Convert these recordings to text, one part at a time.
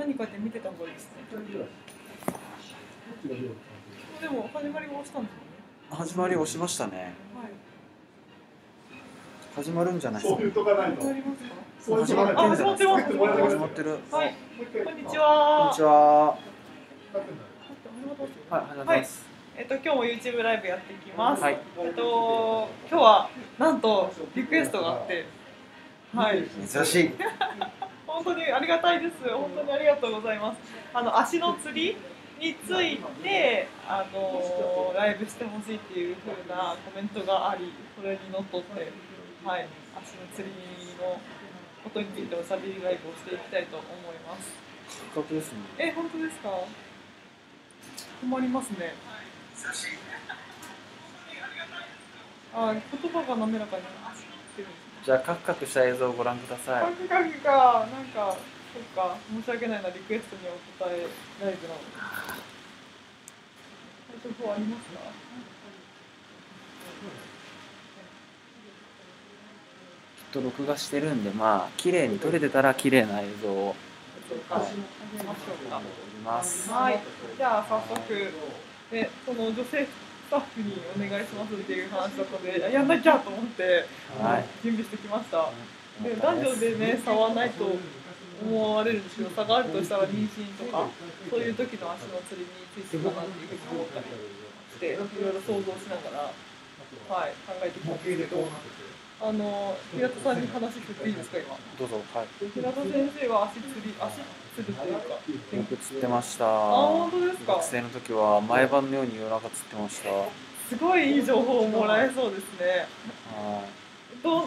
何かって見てた方がいいですね。でも始まりが押したんですよね。始まり押しましたねはい。始まるんじゃないですかそう始まってとかないあ始まってます。始まってます始まってるはい。こんにちこんは。にちはははい始まってますえっと今日も YouTube ライブやっていきます。はいえっと今日はなんとリクエストがあって、はい。珍しい本当にありがたいです。本当にありがとうございます。あの足の釣りについてあのライブしてほしいっていう風なコメントがあり、それにのっとって、はい、足の釣りのことについておしゃべりライブをしていきたいと思います。価格ですねえ、本当ですか？困りますね。あ、言葉が滑らかになってるんですじゃあカクカクした映像をご覧ください。カクカクか、なんか、そっか、申し訳ないな、リクエストにお答えライブなので。対処法ありますか？きっと録画してるんでまあ綺麗に撮れてたら綺麗な映像を。はいあげましょうか。はい、じゃあ早速、ね、その女性スタッフにお願いしますっていう話だったので、やんなきゃと思って、はい準備してきました。で男女でね、差はないと思われるんですけど、差があるとしたら妊娠とか、そういう時の足のつりについてかなっていうふうに思ったりして、いろいろ想像しながら、はい、考えてきたんですけど、あの、平田さんに話振っていいですか、今？どうぞはい平田先生は足つり、足つるというか、よく釣ってました。あ、本当ですか？学生の時は毎晩のように夜中釣ってました。はすごいいい情報をもらえそうですね。どう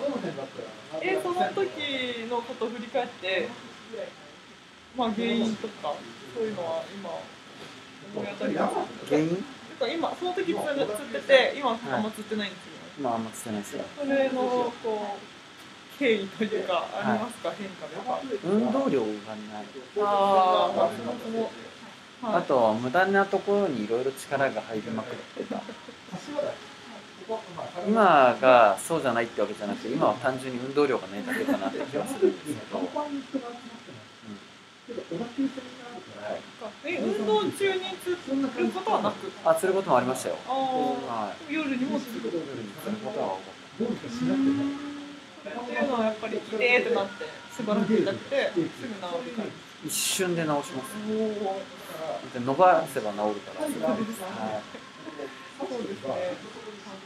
えその時のことを振り返って、まあ原因とかそういうのは今思い当たります原因？今その時釣ってて今あんま釣ってないんですよ。まああんま釣ってないですよ。それのこう経緯というかありますか、変化とか。運動量がない。ああまあそもそも。はい。あと無駄なところにいろいろ力が入りまくってた。今がそうじゃないってわけじゃなくて今は単純に運動量がないだけかなって気がするんですけど、え運動中に釣ることはなく？あ釣ることもありましたよ。ああ、はい。夜にも釣る？ことは多かっっていうのはやっぱり痛えってなってしばらく痛くてすぐ治るから。た一瞬で直します。で伸ばせば治るから。そうですね。はそうですね。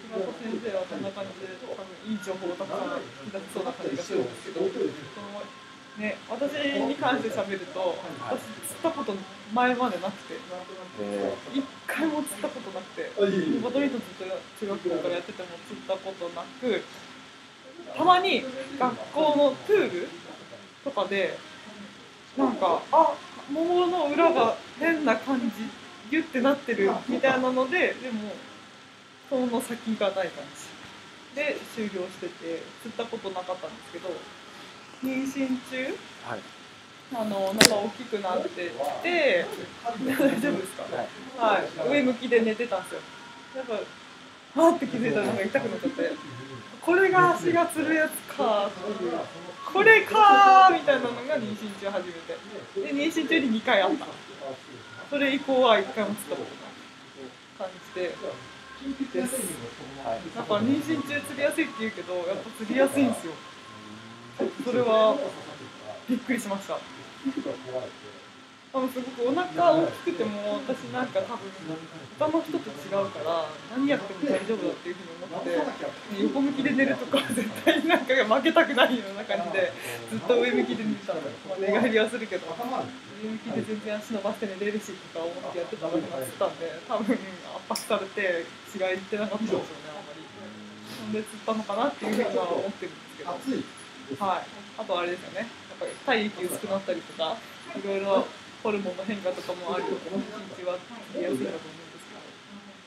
平田先生はこんな感じで多分いい情報をたくさんいただきそうな感じがするんですけど、そのね。私に関して喋ると私釣ったこと前までなくて、一回も釣ったことなくて、バドミントンずっと中学校からやってても釣ったことなく、たまに学校のプールとかでなんかあ桃の裏が変な感じギュッてなってるみたいなのででもその先がない感じ。で終了してて釣ったことなかったんですけど妊娠中はい。あのなんか大きくなってて 大丈夫ですか？はい。はい、上向きで寝てたんですよ。やっぱ、はーって気づいたのが痛くなっちゃって、これが足がつるやつか、これかーみたいなのが妊娠中初めて。で、妊娠中に2回あった。それ以降は1回もつったことない感じで、です。はいなんか妊娠中釣りやすいって言うけど、やっぱ釣りやすいんですよ。それはびっくりしました。多分すごくお腹大きくても私なんか多分他の人と違うから何やっても大丈夫だっていうふうに思って、ね横向きで寝るとかは絶対なんか負けたくないような感じでずっと上向きで寝てたの、まあ、寝返りはするけど上向きで全然足伸ばして寝れるしとか思ってやってたらなくなってたんで多分圧迫されて血がいってなかったんですよねあんまり。なんで釣ったのかなっていうふうには思ってるんですけど。はい、あとあれですよね、やっぱり体液薄くなったりとか、いろいろホルモンの変化とかもあるので、一日は釣りやすいかと思うんですけ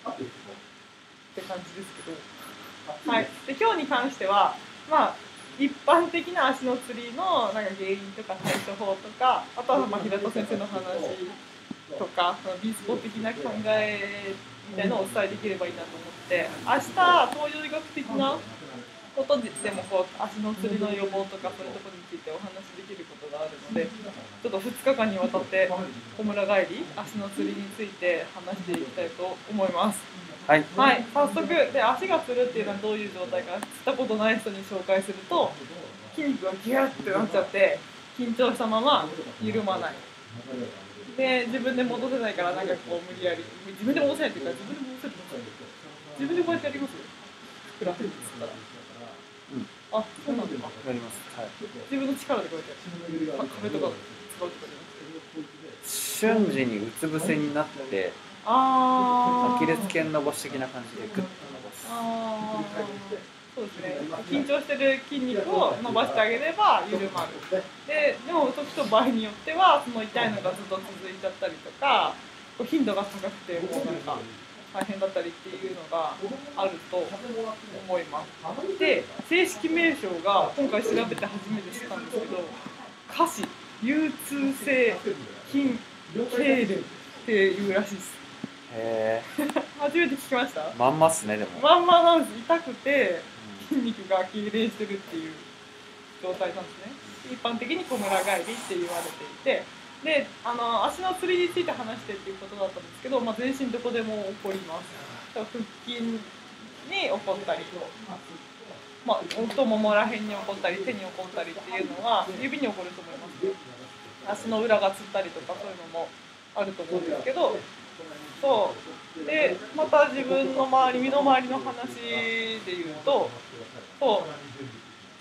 ど、って感じですけど、はい、で今日に関しては、まあ、一般的な足の釣りのなんか原因とか対処法とか、あとはまあ平田先生の話とか、そのビスポ的な考えみたいなのをお伝えできればいいなと思って、明日、東洋医学的なこことでもこう足のつりの予防とかそういうところについてお話しできることがあるのでちょっと2日間にわたって小村帰り足のつりについて話していきたいと思います。はい。はい、早速で足がつるっていうのはどういう状態かつったことない人に紹介すると筋肉がギュッてなっちゃって緊張したまま緩まない。で自分で戻せないからなんかこう無理やり自分で戻せないっていうか自分で戻せる自分でこうやってやります？ふあそうなんだ。やります。はい。自分の力でこうやってか壁とか使うとかじゃなくて。瞬時にうつ伏せになってあー。アキレス腱伸ばし的な感じでグッと伸ばす。あー。そうですね。緊張してる筋肉を伸ばしてあげれば緩まる。ででも時と場合によってはその痛いのがずっと続いちゃったりとかこう頻度が高くてもうなんか大変だったりっていうのがあると思います。で正式名称が今回調べて初めて知ったんですけど下肢流通性筋痙攣っていうらしいです。へえ初めて聞きました？まんまっすねでも、まんまなんです。痛くてう筋肉が痙攣してるっていう状態なんですね。一般的に小村返りって言われていてであの足のつりについて話してっていうことだったんですけど、まあ、全身どこでも起こります。腹筋に起こったりまあ、太ももら辺に起こったり手に起こったりっていうのは指に起こると思います。足の裏がつったりとかそういうのもあると思うんですけどそう。でまた自分の周り身の回りの話で言うとそう。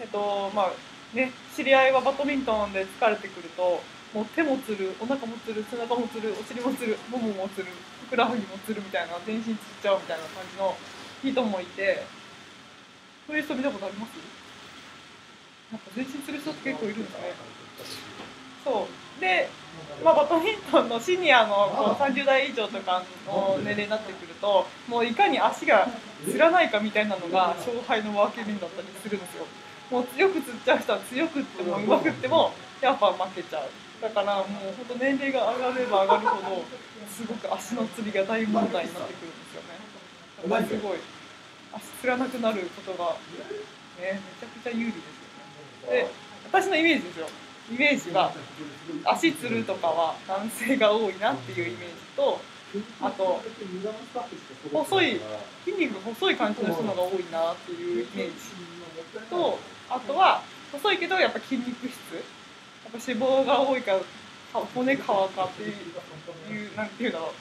えっとまあね知り合いはバドミントンで疲れてくるともう手もつるお腹もつる背中もつるお尻もつるもももつるふくらはぎもつるみたいな全身つっちゃうみたいな感じの人もいてそういう人見たことあります？なんか全身つる人って結構いるんですね。そう。で、まあ、バドミントンのシニアのこう30代以上とかの年齢になってくるともういかに足がつらないかみたいなのが勝敗の分け目だったりするんですよ。もう強くつっちゃう人は強くってもうまくってもやっぱ負けちゃう。だからもう本当年齢が上がれば上がるほどすごく足のつりが大問題になってくるんですよね。だからすごい足つらなくなることがねめちゃくちゃ有利ですよね。で私のイメージですよ。イメージは足つるとかは男性が多いなっていうイメージとあと細い筋肉が細い感じの人のが多いなっていうイメージとあとは細いけどやっぱ筋肉質ぱ脂肪が多いから骨皮かっていうなんていうんだろう。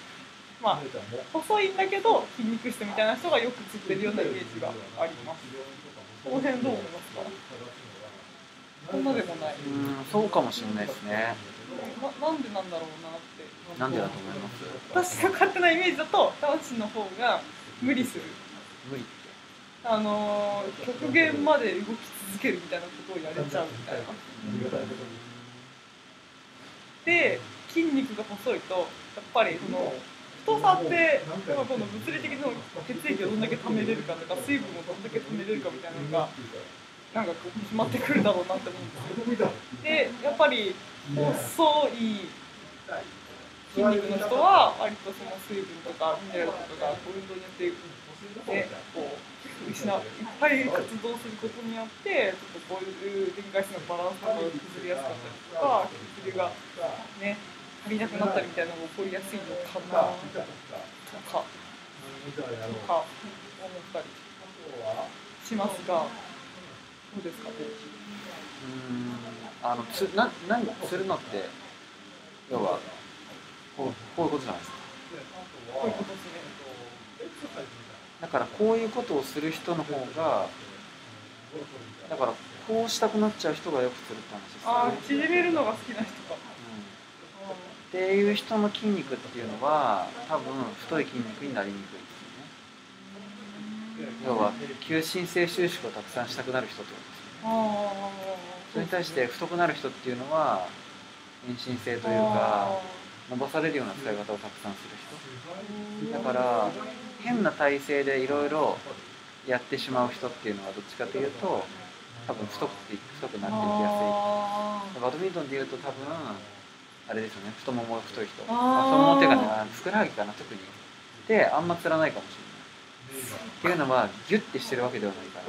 まあ細いんだけど筋肉質みたいな人がよくつってるようなイメージがあります。この辺どう思いますか？そんなでもない。うんそうかもしれないですね。ななんでなんだろうなってなんでだと思います？私の勝手なイメージだと男子の方が無理する。無理あのー極限まで動き続けるみたいなことをやれちゃうみたいなで筋肉が細いとやっぱりその太さってやっぱこの物理的に血液をどんだけ溜めれるかとか水分をどんだけ溜めれるかみたいなのがなんか決まってくるだろうなって思うんですよ。でやっぱり細い筋肉の人は割とその水分とかミネラルとか運動によってねこう失ういっぱい活動することによってちょっとこういう電解質のバランスとかが崩れやすかったりとか血流がね足りなくなったりみたいなのが起こりやすいのかなとかとか思ったりしますがどうですかね？うんあのつな何するのって要はこうこういうことじゃないですか。こういうことですねだからこういうことをする人の方がだからこうしたくなっちゃう人がよくするって話ですああよね、縮めるのが好きな人か。うん、っていう人の筋肉っていうのは多分太い筋肉になりにくいですよね。要は急進性収縮をたくさんしたくなる人ってことですよね。それに対して太くなる人っていうのは遠心性というか伸ばされるような使い方をたくさんする人。だから変な体勢でいろいろやってしまう人っていうのはどっちかというと多分太くて太くなっていきやすい。バドミントンでいうと多分あれですよね。太ももが太い人。あ太ももっていうかねふくらはぎかな特に。であんまつらないかもしれない。っていうのはギュッてしてるわけではないか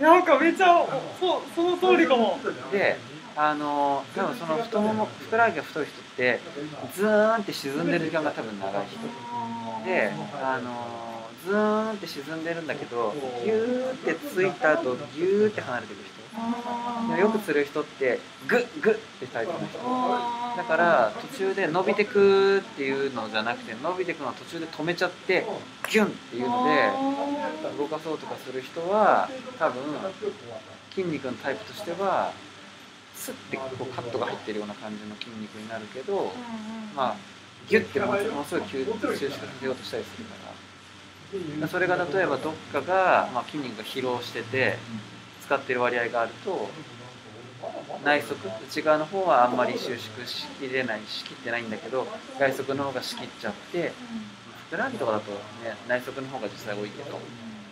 ら。なんかめっちゃそその通りかも。であの多分その太ももふくらはぎが太い人ってズーンって沈んでる時間が多分長い人。であのズーンって沈んでるんだけどギューってついた後ギューって離れていく人でよく釣る人ってグッグッってタイプの人。だから途中で伸びてくっていうのじゃなくて伸びてくのは途中で止めちゃってギュンっていうので動かそうとかする人は多分筋肉のタイプとしてはスッてこうカットが入ってるような感じの筋肉になるけどまあギュッてものすごい収縮させようとしたりするからそれが例えばどっかが、まあ、筋肉が疲労してて使ってる割合があると内側内側の方はあんまり収縮しきれないしきってないんだけど外側の方が仕切っちゃってふくらはぎとかだと、ね、内側の方が実際多いけど、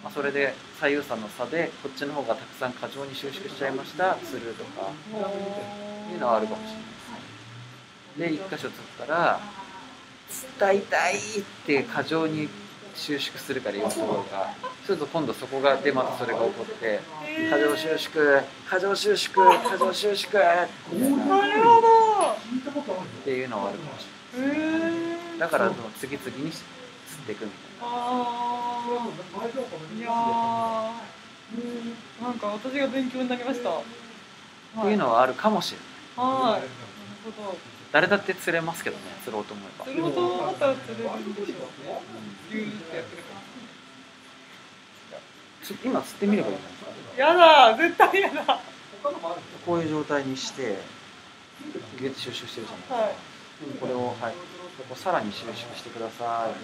まあ、それで左右差の差でこっちの方がたくさん過剰に収縮しちゃいましたスルーとかっていうのはあるかもしれないですね。で1箇所釣ったら釣ったいって過剰に収縮するから今ところがすると今度そこがでまたそれが起こって過剰収縮過剰収縮過剰収縮みたい。ななるほどっていうのはあるかもしれない。だから次々に釣っていくみたいあー。いやー。なんか私が勉強になりました。なっていうのはあるかもしれない。はい。なるほど誰だって釣れますけどね釣ろうと思えば。釣ろうと思ったら釣れるんでしょうね。ギューってやってるからつ今釣ってみればいいじゃな。いですかやだ絶対やだ。こういう状態にしてギュッて収縮してるじゃないはい。これをはい。ここさらに収縮してください。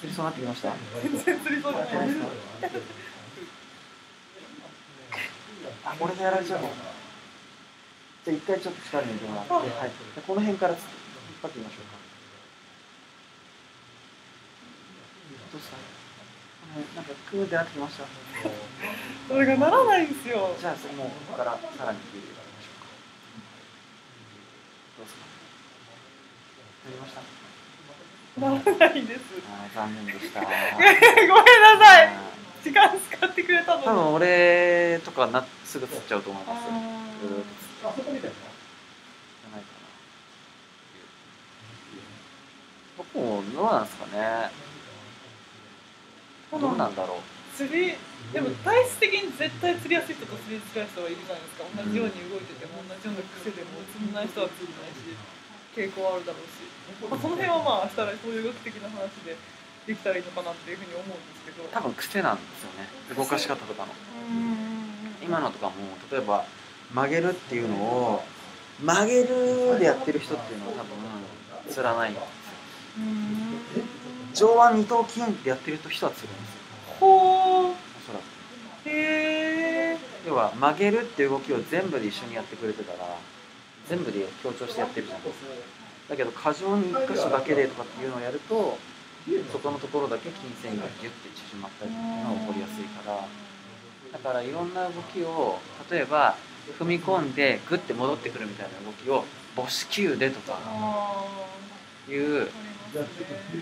釣りそうになってきました？全然釣りそうじゃない。あこれでやられちゃうの？じゃあ一回ちょっと力抜いてもらって、はい、でこの辺からつ引っ張ってみましょうか。どうですか？この辺なんかクーってなってきました。それがならないんですよ。じゃあそもうここからさらに引いていただきましょうか。どうですか？なりましたならないんです。あー残念でした。ごめんなさい。時間使ってくれたのに。多分俺とかなすぐ釣っちゃうと思います。よあーずーっと釣ってじゃないかな。僕もどうなんですかね。どうなんだろう。釣りでも体質的に絶対釣りやすい人と釣りづらい人はいるじゃないですか。同じように動いてても同じような癖でも釣んない人は釣んないし傾向はあるだろうし、まあ、その辺はまあしたらそういう学的な話でできたらいいのかなっていうふうに思うんですけど。多分癖なんですよね動かし方とかのうん今のとかも例えば曲げるっていうのを曲げるでやってる人っていうのは多分釣らない。んですようん。上腕二頭筋ってやってる人は釣るんですよ。ほう。おそらく。へえ要は曲げるっていう動きを全部で一緒にやってくれてたら全部で強調してやってるじゃないですかだけど過剰に1箇所だけでとかっていうのをやるとそこのところだけ筋線がギュッて縮まったりっていうのが起こりやすいから。だからいろんな動きを例えば踏み込んでグッて戻ってくるみたいな動きを母子球でとかあいう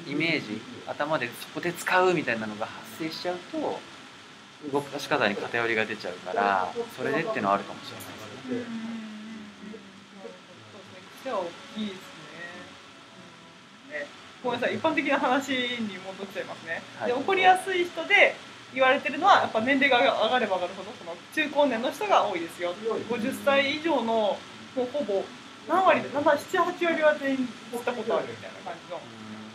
イメージ頭でそこで使うみたいなのが発生しちゃうと動かし方に偏りが出ちゃうからそれでっていうのはあるかもしれないですね。大きいですね。ごめん。なさい、一般的な話に戻っちゃいますね。はいで起こりやすい人で言われてるのは、やっぱ年齢が上がれば上がるほど、その中高年の人が多いですよ。50歳以上の、もうほぼ何割で、7、7、8割は全員したことあるみたいな感じの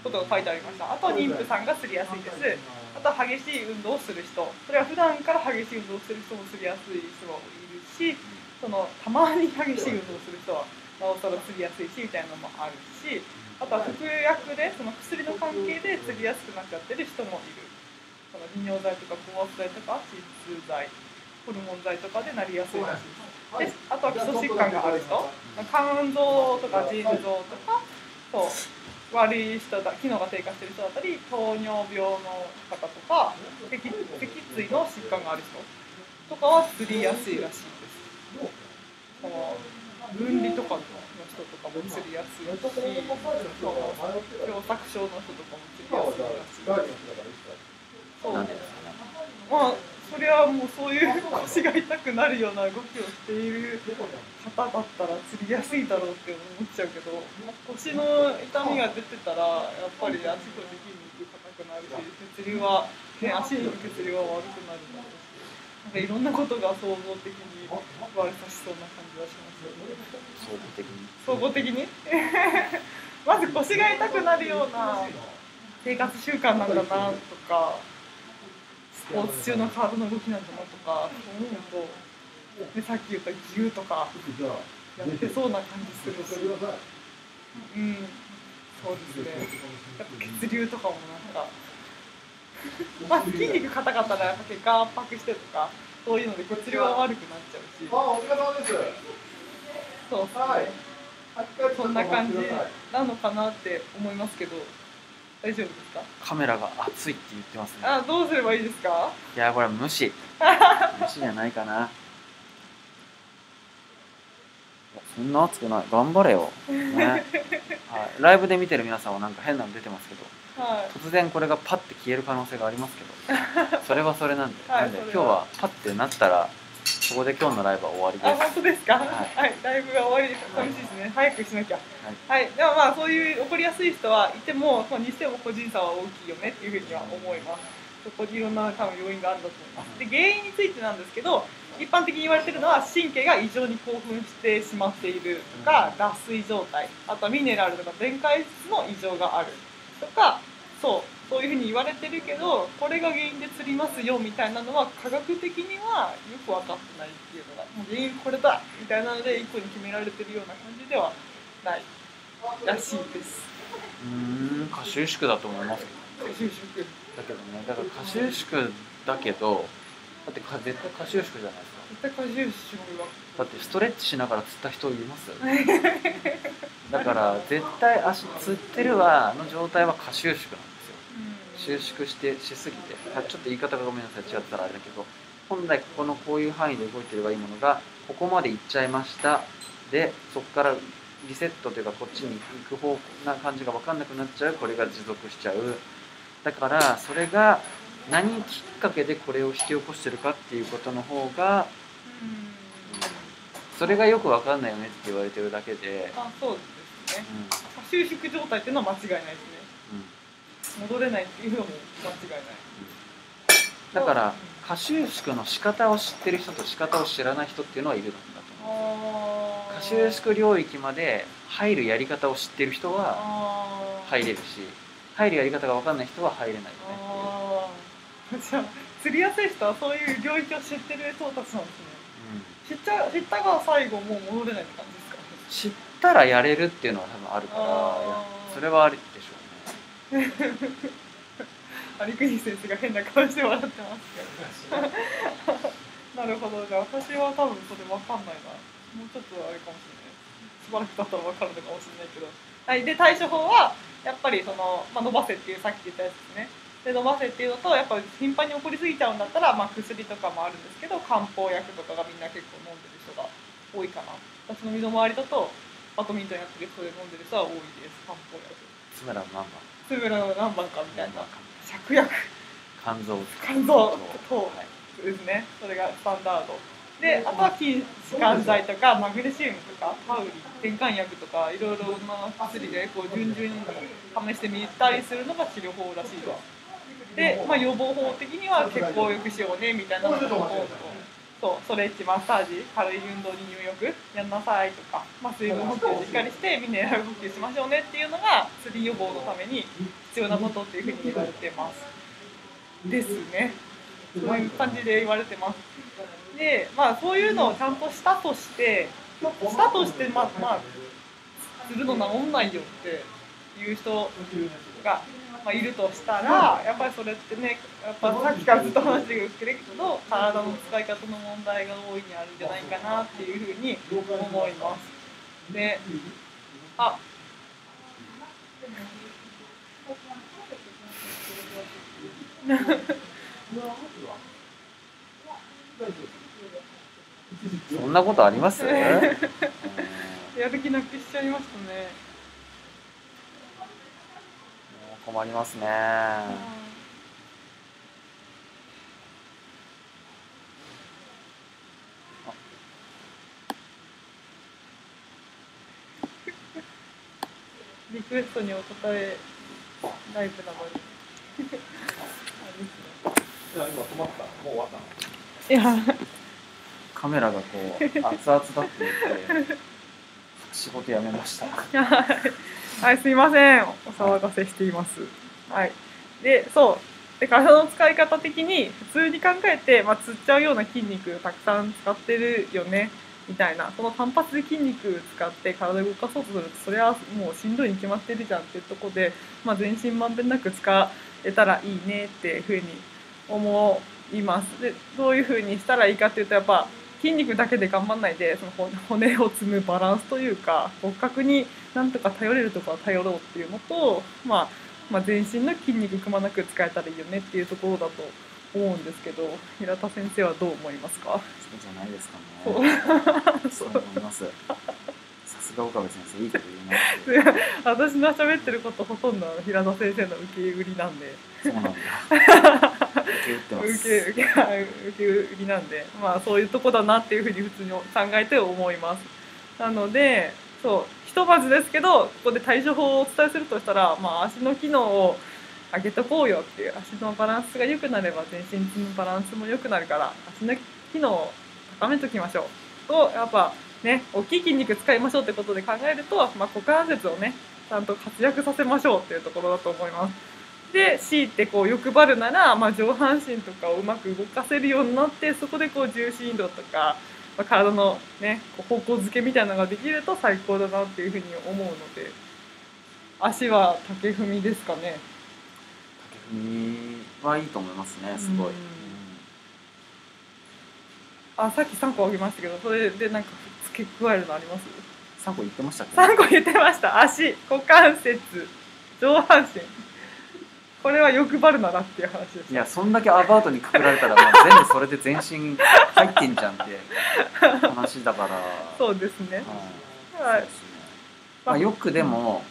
ことが書いてありました。あと妊婦さんがすりやすいです。あとは激しい運動をする人、それは普段から激しい運動をする人もすりやすい人もいるし、そのたまに激しい運動をする人はなおさら釣りやすいしみたいなのもあるし、あとは服薬でその薬の関係で釣りやすくなっちゃってる人もいる。その利尿剤とか高圧剤とか鎮痛剤、ホルモン剤とかでなりやすいらしいです。で、あとは基礎疾患がある人、肝臓とか腎臓とか、そう悪い人だ機能が低下してる人だったり糖尿病の方とか脊脊椎の疾患がある人とかは釣りやすいらしいです。その分離とかの人とかも釣りやすいし、その共作症の人とかも釣りやすいらしいなんでですかねまあそれはもうそういう腰が痛くなるような動きをしている方だったら釣りやすいだろうって思っちゃうけど腰の痛みが出てたらやっぱりあちこち筋肉硬くなるし血流は、ね、足に血流は悪くなるだろうしなんかいろんなことが総合的に悪さしそうな感じはしますよね。総合的に。総合的に。まず腰が痛くなるような生活習慣なんだなとかスポーツ中の体の動きなんだなとか思うとでさっき言ったギューとかやってそうな感じするし。うん。そうですね。やっぱ血流とかもなんか まあ筋肉硬かったらやっぱ血管圧迫してとかそういうので血流が悪くなっちゃうし。あ、お疲れ様です。そうそう、はい。そんな感じなのかなって思いますけど大丈夫ですか？カメラが熱いって言ってますね。あどうすればいいですか？いやこれは無視。無視じゃないかな。そんな熱くない。頑張れよ、ね。はい、ライブで見てる皆さんはなんか変なの出てますけど。はい。突然これがパッて消える可能性がありますけど。それはそれなんで、はいなんで今日はパッてなったらここで今日のライブは終わりあです。本当ですか？ははい、ライブが終わりです。寂しいですね早くしなきゃはい。はい、でもまあそういう怒りやすい人はいても、まあ、にしても個人差は大きいよねっていうふうには思います。そこにいろんな多分要因があるんだと思います。で原因についてなんですけど一般的に言われてるのは神経が異常に興奮してしまっているとか脱水状態。あとはミネラルとか電解質の異常があるとかそうそういうふうに言われてるけどこれが原因で釣りますよみたいなのは科学的にはよく分かってないっていうのがもう原因これだみたいなので一個に決められてるような感じではない。らしいです。うーん過収縮だと思いますけど。就職だけどねだから過収縮だけどだってか絶対過収縮じゃないですか。絶対過重視は。だってストレッチしながら釣った人います だから絶対足つってるわの状態は過収縮なんですよ収縮してしすぎてあちょっと言い方がごめんなさい違ったらあれだけど本来ここのこういう範囲で動いてればいいものがここまで行っちゃいました。でそこからリセットというかこっちに行く方向な感じが分かんなくなっちゃう。これが持続しちゃう。だからそれが何きっかけでこれを引き起こしてるかっていうことの方がそれがよく分かんないよねって言われてるだけで、あそうですね。うん。過収縮状態っていうのは間違いないですね戻れないっていうのも間違いない。だから過収縮の仕方を知ってる人と仕方を知らない人っていうのはいるんだと思う。あ過収縮領域まで入るやり方を知ってる人は入れるし入るやり方が分かんない人は入れないよねじゃあ釣りやすい人はそういう領域を知ってる人たちなんですね。知っちゃ知ったが最後もう戻れないって感じですか？うん知ったらやれるっていうのは多分あるからそれはありでしょうね有国先生が変な顔して笑ってますけど。なるほど。じゃあ私は多分それ分かんないな。もうちょっとあれかもしれないしばらく経ったら分かるのかもしれないけど。はい。で対処法はやっぱりその、まあ、伸ばせっていうさっき言ったやつですね。で伸ばせっていうのとやっぱり頻繁に起こりすぎちゃうんだったら、まあ、薬とかもあるんですけど漢方薬とかがみんな結構飲んでる人が多いかな。私の身の回りだとバドミントンやってる人で飲んでる人は多いです。漢方薬。つまらん何番つぶらの何番かみたいな。芍薬。肝臓。肝臓。とはい。ですね。それがスタンダード。であとは筋弛緩剤とかマグネシウムとかパウリン転換薬とかいろいろな薬でこう順々に試してみたりするのが治療法らしいです。で、まあ、予防法的には血行を良くしようねみたいなのをそうストレッチマッサージ軽い運動に入浴？やんなさいとか、まあ、水分補給をしっかりしてミネラル補給しましょうねっていうのが釣り予防のために必要なことっていうふうに言われてます。ですね。そういう感じで言われてます。でまあそういうのをちゃんとしたとしてしたとしてまあまあするの治んないよっていう人が、まあ、いるとしたらやっぱりそれってねやっぱさっきからずっと話してるけど体の使い方の問題が大いにあるんじゃないかなっていうふうに思います。であ そんなことあります、う もりますね、リクエストにお答えライブなのに。いや。カメラがこう熱々だって言って仕事辞めました。はい、すいません。お騒がせしています。はい。で、そう。で、体の使い方的に、普通に考えて、まあ、つっちゃうような筋肉たくさん使ってるよね、みたいな。その単発で筋肉使って体を動かそうとすると、それはもうしんどいに決まってるじゃんっていうとこで、まあ、全身まんべんなく使えたらいいねっていうふうに思います。で、どういうふうにしたらいいかっていうと、やっぱ、筋肉だけで頑張んないでその骨骨を積むバランスというか骨格になんとか頼れるところは頼ろうっていうのと、まあ、まあ全身の筋肉くまなく使えたらいいよねっていうところだと思うんですけど平田先生はどう思いますか？そうじゃないですかそう。ねそう思います。さすが岡部先生いいこと言うなって私の喋ってることほとんど平田先生の受け売りなんで。そうなんだ。受け打ってます受け売りなんで。まあそういうとこだなっていうふうに普通に考えて思います。なのでそうひとまずですけどここで対処法をお伝えするとしたら、まあ、足の機能を上げとこうよっていう足のバランスが良くなれば全身のバランスも良くなるから足の機能を高めときましょう。とやっぱね大きい筋肉使いましょうってことで考えると、まあ、股関節をねちゃんと活躍させましょうっていうところだと思います。で強いてこう欲張るなら、まあ、上半身とかをうまく動かせるようになってそこでこう重心度とか、まあ、体の、ね、こう方向づけみたいなのができると最高だなっていうふうに思うので。足は竹踏みですかね。竹踏みはいいと思いますねすごい、うんあさっき3個あげましたけどそれでなんか付け加えるのあります？3個言ってましたっけ？3個言ってました。足股関節上半身。これは欲張るならっていう話ですいやそんだけアバウトにくくられたらもう全部それで全身入ってんじゃんって話だから。そうですね。はい、はい。まあ、よくでも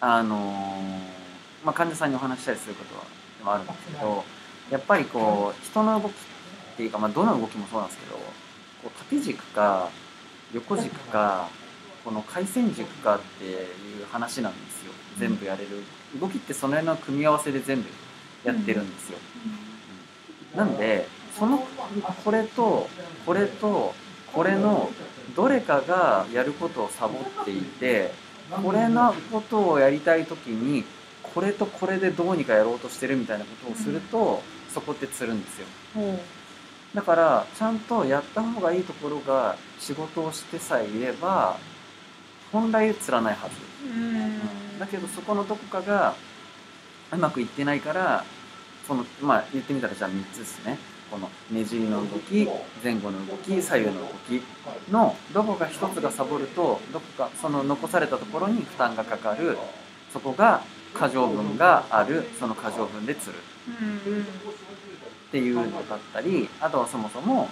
あのーまあ、患者さんにお話ししたりすることはあるんですけどやっぱりこう人の動きっていうか、まあ、どの動きもそうなんですけどこう縦軸か横軸かこの回線軸かっていう話なんですよ。全部やれる。動きってその辺の組み合わせで全部やってるんですよ、なんでそのこれとこれとこれのどれかがやることをサボっていてこれのことをやりたい時にこれとこれでどうにかやろうとしてるみたいなことをすると、そこってつるんですよ。もだからちゃんとやった方がいいところが仕事をしてさえいれば本来つらないはず。ううん。だけどそこのどこかがうまくいってないからそのまあ言ってみたらじゃあ3つですね。このねじりの動き前後の動き左右の動きのどこか一つがサボるとどこかその残されたところに負担がかかる。そこが過剰分がある。その過剰分でつるっていうのだったりあとはそもそも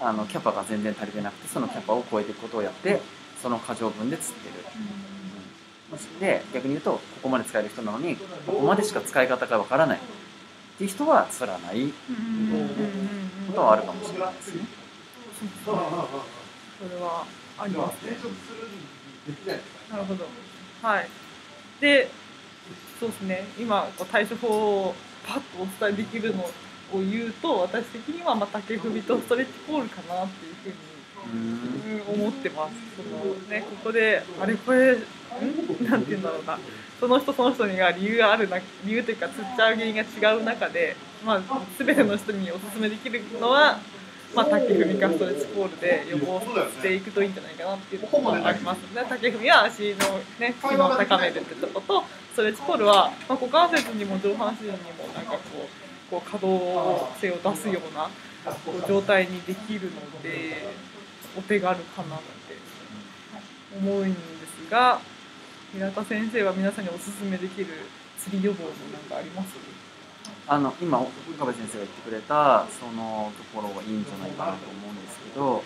あのキャパが全然足りてなくてそのキャパを超えていくことをやってその過剰分で釣ってる。うん、で逆に言うとここまで使える人なのにここまでしか使い方がわからない。っていう人は釣らない。ことはあるかもしれないですね。それはありますねなるほどはいでそうですね今こう対処法をパッとお伝えできるのを言うと私的にはまあ竹踏みとストレッチポールかなっていうふうにうんうん思ってます。そのね、ここで、あれこれ、ん？なんて言うんだろうな。その人その人には理由があるな、理由というか、つっちゃう原因が違う中で、まあ、すべての人にお勧めできるのは、まあ、竹踏みかストレッチポールで予防していくといいんじゃないかなっていうところがありますね。竹踏みは足のね、機能を高めるってとこと、ストレッチポールは、まあ、股関節にも上半身にもなんかこう、こう可動性を出すような状態にできるので、お手軽かなって思うんですが平田先生は皆さんにおすすめできる釣り予防のなんかあります？あの今岡部先生が言ってくれたそのところがいいんじゃないかなと思うんですけど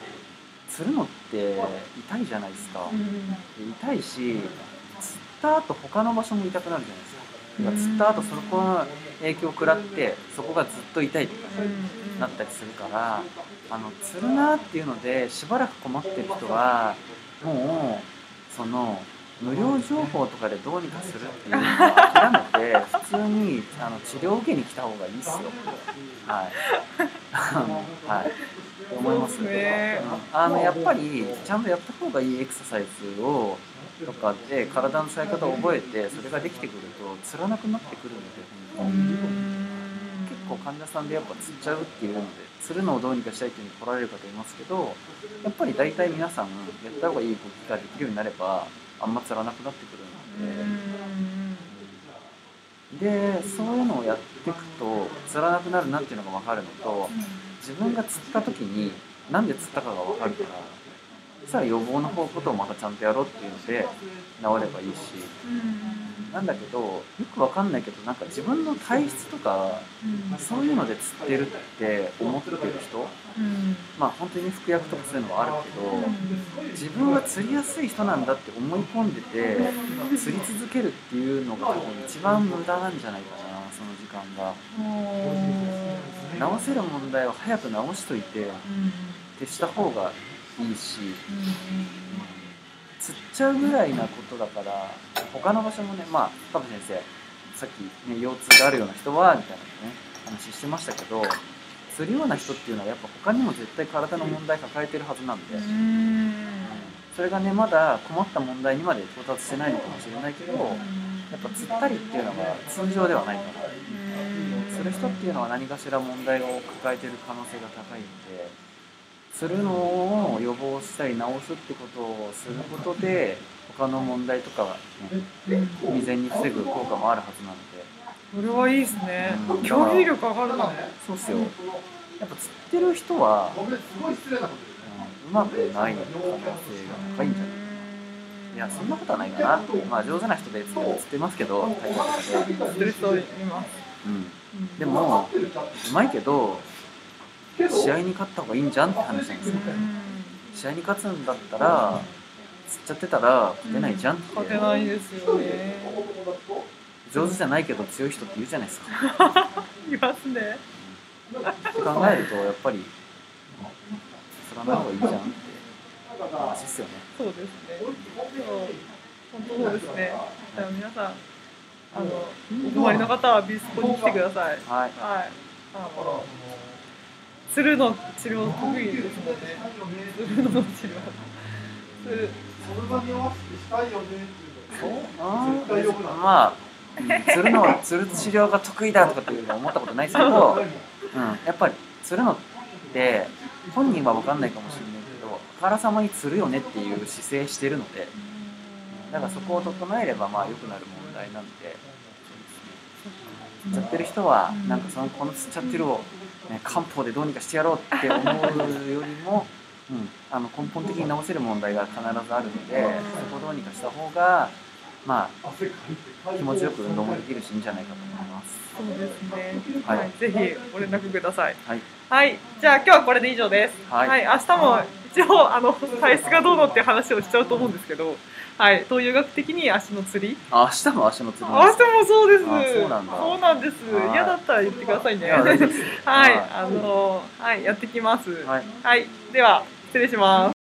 釣るのって痛いじゃないですか。うん。痛いし釣った後他の場所も痛くなるじゃないですか釣った後そこの影響を食らってそこがずっと痛いとかねなったりするからあの釣るなっていうのでしばらく困ってる人はもうその無料情報とかでどうにかするっていうのは諦めて普通にあの治療を受けに来た方がいいっすよ。はい。はい。思いますね。うん。あのやっぱりちゃんとやった方がいいエクササイズをとかで体の使い方を覚えてそれができてくるとつらなくなってくるので結構患者さんでやっぱつっちゃうっていうので釣るのをどうにかしたいっていうふうに来られる方いますけどやっぱり大体皆さんやった方がいい動きができるようになればあんまつらなくなってくるうのん。ででそういうのをやっていくとつらなくなるなっていうのが分かるのと自分が釣った時になんで釣ったかが分かるからそしたら予防の方ことをまたちゃんとやろうっていうので治ればいいし。なんだけどよく分かんないけどなんか自分の体質とかそういうので釣ってるって思ってる人まあ本当に服薬とかそういうのはあるけど自分は釣りやすい人なんだって思い込んでて釣り続けるっていうのが多分一番無駄なんじゃないかなその時間が。直せる問題を早く直しといて徹した方がいいし。釣っちゃうぐらいなことだから他の場所もねまあ多分先生さっきね腰痛があるような人はみたいなね話してましたけど釣るような人っていうのはやっぱ他にも絶対体の問題抱えてるはずなんで、それがねまだ困った問題にまで到達してないのかもしれないけどやっぱ釣ったりっていうのが通常ではないから釣る人っていうのは何かしら問題を抱えてる可能性が高いので釣るのを予防したり直すってことをすることで他の問題とかはね未然に防ぐ効果もあるはずなので。それはいいですね。うん。競技力上がるなそうっすよ。やっぱ釣ってる人は、ごめんすごい失礼なことうんうまくない可能性が高いんじゃない？いやそんなことはないかな。まあ上手な人で釣って釣ってますけど大会とかで、知ってる人います。うん、でもうまいけど試合に勝った方がいいんじゃんって話なんですよ。試合に勝つんだったら釣っちゃってたら勝てないじゃんって勝てないですよね。上手じゃないけど強い人って言うじゃないですか。いますね。考えるとやっぱり釣らない方がいいじゃんって話ですよね。そうですね。本当そうですね。じゃあ皆さんあのお困りの方はビスポに来てください。はい。はい。あの鶴の治療得意ですので鶴の治療鶴それがに合わせてしたいよねっていう。の絶対良くないまあう。ん釣るの釣る治療が得意だとかっていう。のは思ったことないですけど、う。ん、やっぱり釣るのって本人は分かんないかもしれないけどあからさまに釣るよねっていう。姿勢してるのでだからそこを整えればまあ良くなる問題なんで釣っちゃってる人はなんかそのこの釣っちゃってるを、ね、漢方でどうにかしてやろうって思うよりも、うん、あの根本的に直せる問題が必ずあるのでそこをどうにかした方がまあ気持ちよく運動もできるしいいんじゃないかと思います。そうですね。はい。はい。ぜひご連絡ください。はい、はい。じゃあ今日はこれで以上です。はい。明日も一応あの体質がどうのっていう話をしちゃうと思うんですけどはい。東洋学的に足の釣り。あ明日も足の釣り明日もそうです。あそうなんだ。そうなんです。はい。嫌だったら言ってくださいね。はい。はあのはい。やってきます。はい。はい。では失礼します